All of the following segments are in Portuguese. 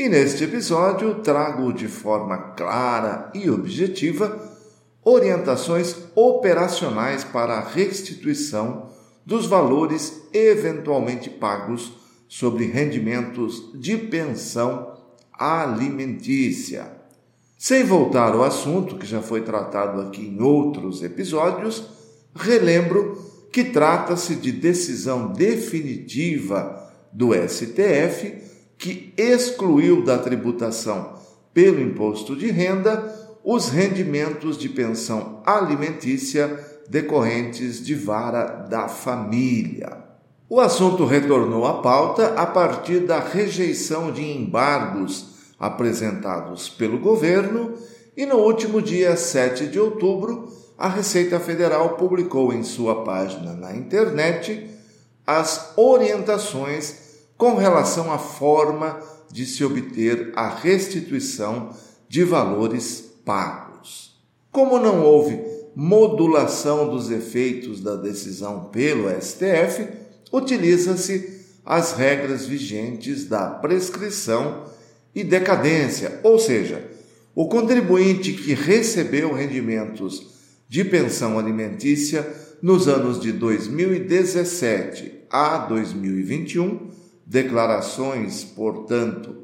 E neste episódio trago de forma clara e objetiva orientações operacionais para a restituição dos valores eventualmente pagos sobre rendimentos de pensão alimentícia. Sem voltar ao assunto que já foi tratado aqui em outros episódios, relembro que trata-se de decisão definitiva do STF que excluiu da tributação pelo imposto de renda os rendimentos de pensão alimentícia decorrentes de vara da família. O assunto retornou à pauta a partir da rejeição de embargos apresentados pelo governo e no último dia 7 de outubro, a Receita Federal publicou em sua página na internet as orientações com relação à forma de se obter a restituição de valores pagos. Como não houve modulação dos efeitos da decisão pelo STF, utiliza-se as regras vigentes da prescrição e decadência, ou seja, o contribuinte que recebeu rendimentos de pensão alimentícia nos anos de 2017 a 2021 declarações, portanto,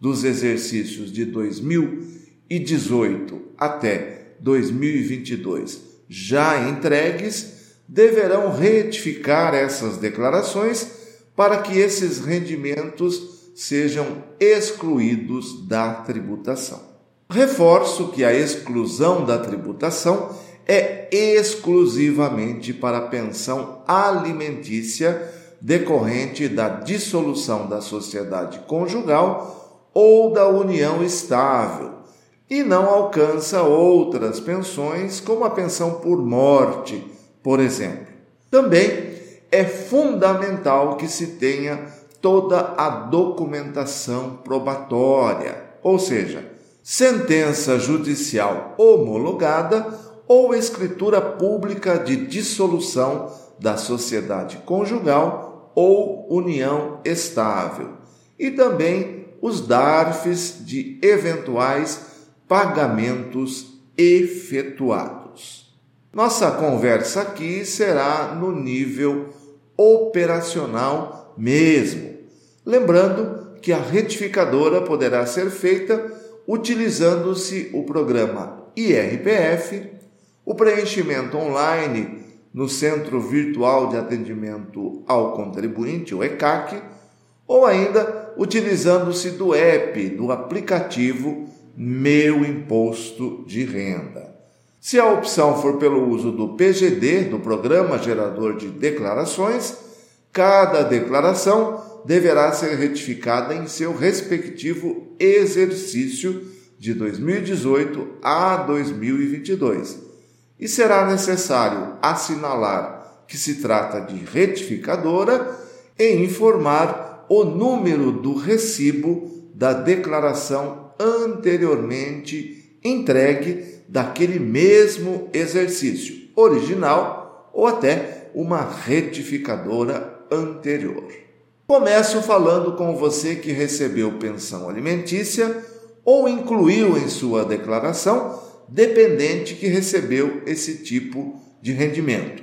dos exercícios de 2018 até 2022 já entregues, deverão retificar essas declarações para que esses rendimentos sejam excluídos da tributação. Reforço que a exclusão da tributação é exclusivamente para a pensão alimentícia decorrente da dissolução da sociedade conjugal ou da união estável, e não alcança outras pensões, como a pensão por morte, por exemplo. Também é fundamental que se tenha toda a documentação probatória, ou seja, sentença judicial homologada ou escritura pública de dissolução da sociedade conjugal ou união estável, e também os DARFs de eventuais pagamentos efetuados. Nossa conversa aqui será no nível operacional mesmo, lembrando que a retificadora poderá ser feita utilizando-se o programa IRPF, o preenchimento online no Centro Virtual de Atendimento ao Contribuinte, o ECAC, ou ainda utilizando-se do app, do aplicativo Meu Imposto de Renda. Se a opção for pelo uso do PGD, do Programa Gerador de Declarações, cada declaração deverá ser retificada em seu respectivo exercício de 2018 a 2022 e será necessário assinalar que se trata de retificadora e informar o número do recibo da declaração anteriormente entregue daquele mesmo exercício original ou até uma retificadora anterior. Começo falando com você que recebeu pensão alimentícia ou incluiu em sua declaração dependente que recebeu esse tipo de rendimento,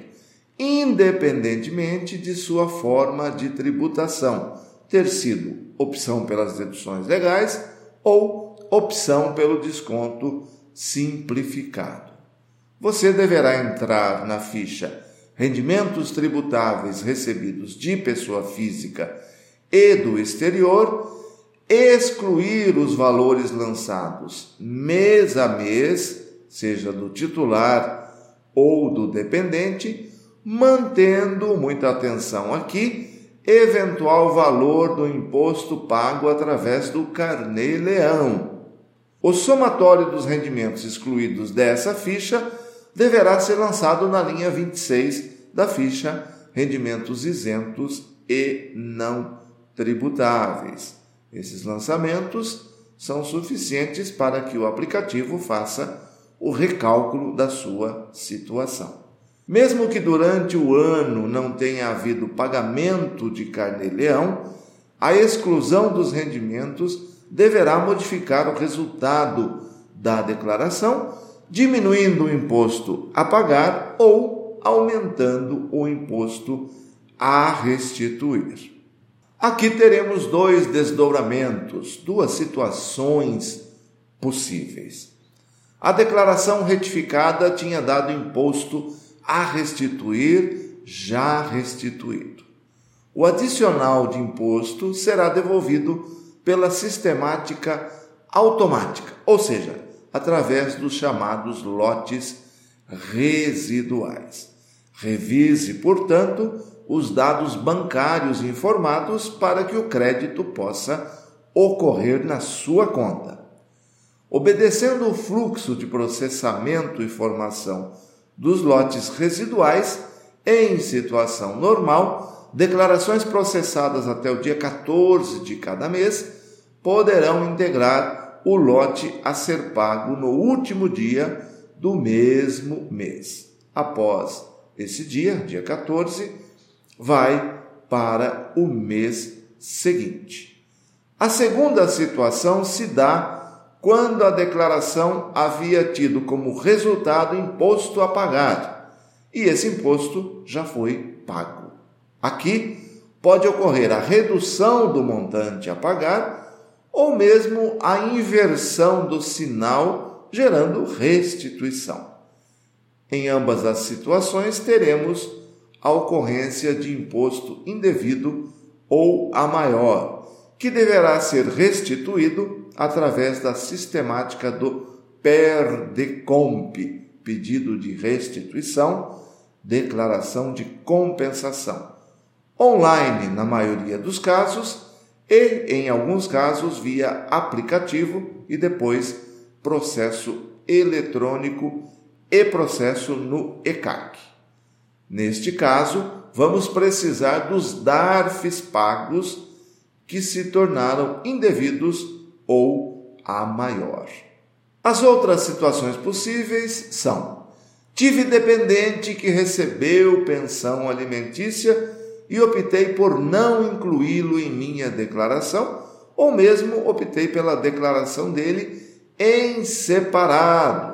independentemente de sua forma de tributação, ter sido opção pelas deduções legais ou opção pelo desconto simplificado. Você deverá entrar na ficha Rendimentos tributáveis recebidos de pessoa física e do exterior excluir os valores lançados mês a mês, seja do titular ou do dependente, mantendo muita atenção aqui eventual valor do imposto pago através do carnê leão. O somatório dos rendimentos excluídos dessa ficha deverá ser lançado na linha 26 da ficha Rendimentos isentos e não tributáveis. Esses lançamentos são suficientes para que o aplicativo faça o recálculo da sua situação. Mesmo que durante o ano não tenha havido pagamento de carnê-leão, a exclusão dos rendimentos deverá modificar o resultado da declaração, diminuindo o imposto a pagar ou aumentando o imposto a restituir. Aqui teremos dois desdobramentos, duas situações possíveis. A declaração retificada tinha dado imposto a restituir já restituído. O adicional de imposto será devolvido pela sistemática automática, ou seja, através dos chamados lotes residuais. Revise, portanto, os dados bancários informados para que o crédito possa ocorrer na sua conta. Obedecendo o fluxo de processamento e formação dos lotes residuais, em situação normal, declarações processadas até o dia 14 de cada mês poderão integrar o lote a ser pago no último dia do mesmo mês. Após esse dia, dia 14, vai para o mês seguinte. A segunda situação se dá quando a declaração havia tido como resultado imposto a pagar e esse imposto já foi pago. Aqui pode ocorrer a redução do montante a pagar ou mesmo a inversão do sinal, gerando restituição. Em ambas as situações, teremos a ocorrência de imposto indevido ou a maior, que deverá ser restituído através da sistemática do PERDECOMP, pedido de restituição, declaração de compensação, online na maioria dos casos e, em alguns casos, via aplicativo e depois processo eletrônico e processo no ECAC. Neste caso, vamos precisar dos DARFs pagos que se tornaram indevidos ou a maior. As outras situações possíveis são: tive dependente que recebeu pensão alimentícia e optei por não incluí-lo em minha declaração, ou mesmo optei pela declaração dele em separado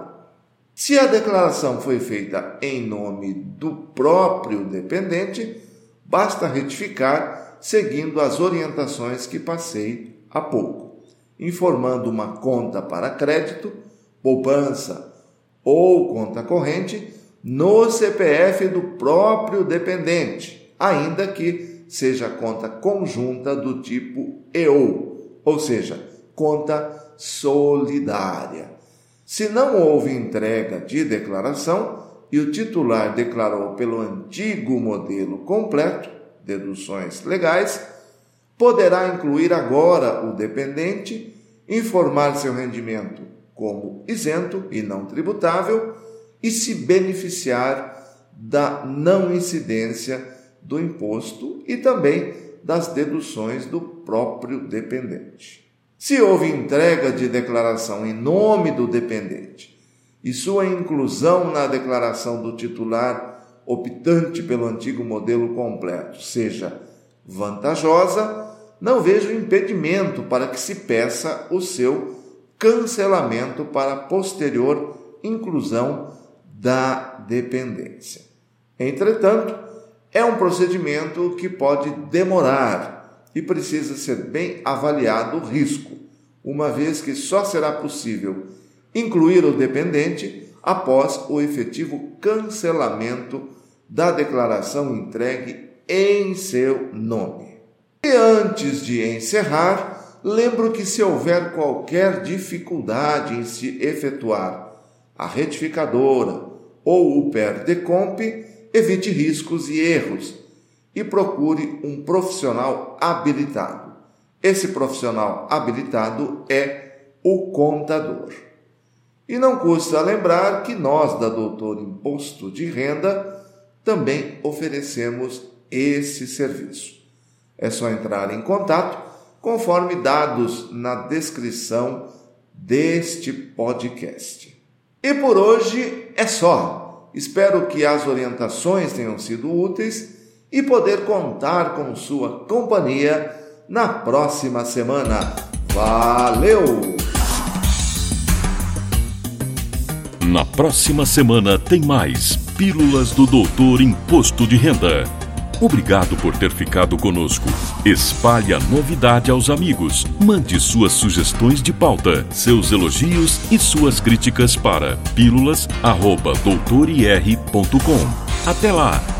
se a declaração foi feita em nome do próprio dependente, basta retificar seguindo as orientações que passei há pouco, informando uma conta para crédito, poupança ou conta corrente no CPF do próprio dependente, ainda que seja conta conjunta do tipo EO, ou seja, conta solidária. Se não houve entrega de declaração e o titular declarou pelo antigo modelo completo, deduções legais, poderá incluir agora o dependente, informar seu rendimento como isento e não tributável e se beneficiar da não incidência do imposto e também das deduções do próprio dependente. Se houve entrega de declaração em nome do dependente e sua inclusão na declaração do titular optante pelo antigo modelo completo seja vantajosa, não vejo impedimento para que se peça o seu cancelamento para posterior inclusão da dependência. Entretanto, é um procedimento que pode demorar e precisa ser bem avaliado o risco, uma vez que só será possível incluir o dependente após o efetivo cancelamento da declaração entregue em seu nome. E antes de encerrar, lembro que se houver qualquer dificuldade em se efetuar a retificadora ou o PERDECOMP, evite riscos e erros e procure um profissional habilitado. Esse profissional habilitado é o contador. E não custa lembrar que nós, da Doutor Imposto de Renda, também oferecemos esse serviço. É só entrar em contato conforme dados na descrição deste podcast. E por hoje é só. Espero que as orientações tenham sido úteis e poder contar com sua companhia na próxima semana. Valeu! Na próxima semana tem mais Pílulas do Doutor Imposto de Renda. Obrigado por ter ficado conosco. Espalhe a novidade aos amigos. Mande suas sugestões de pauta, seus elogios e suas críticas para pílulas.doutorir.com. Até lá!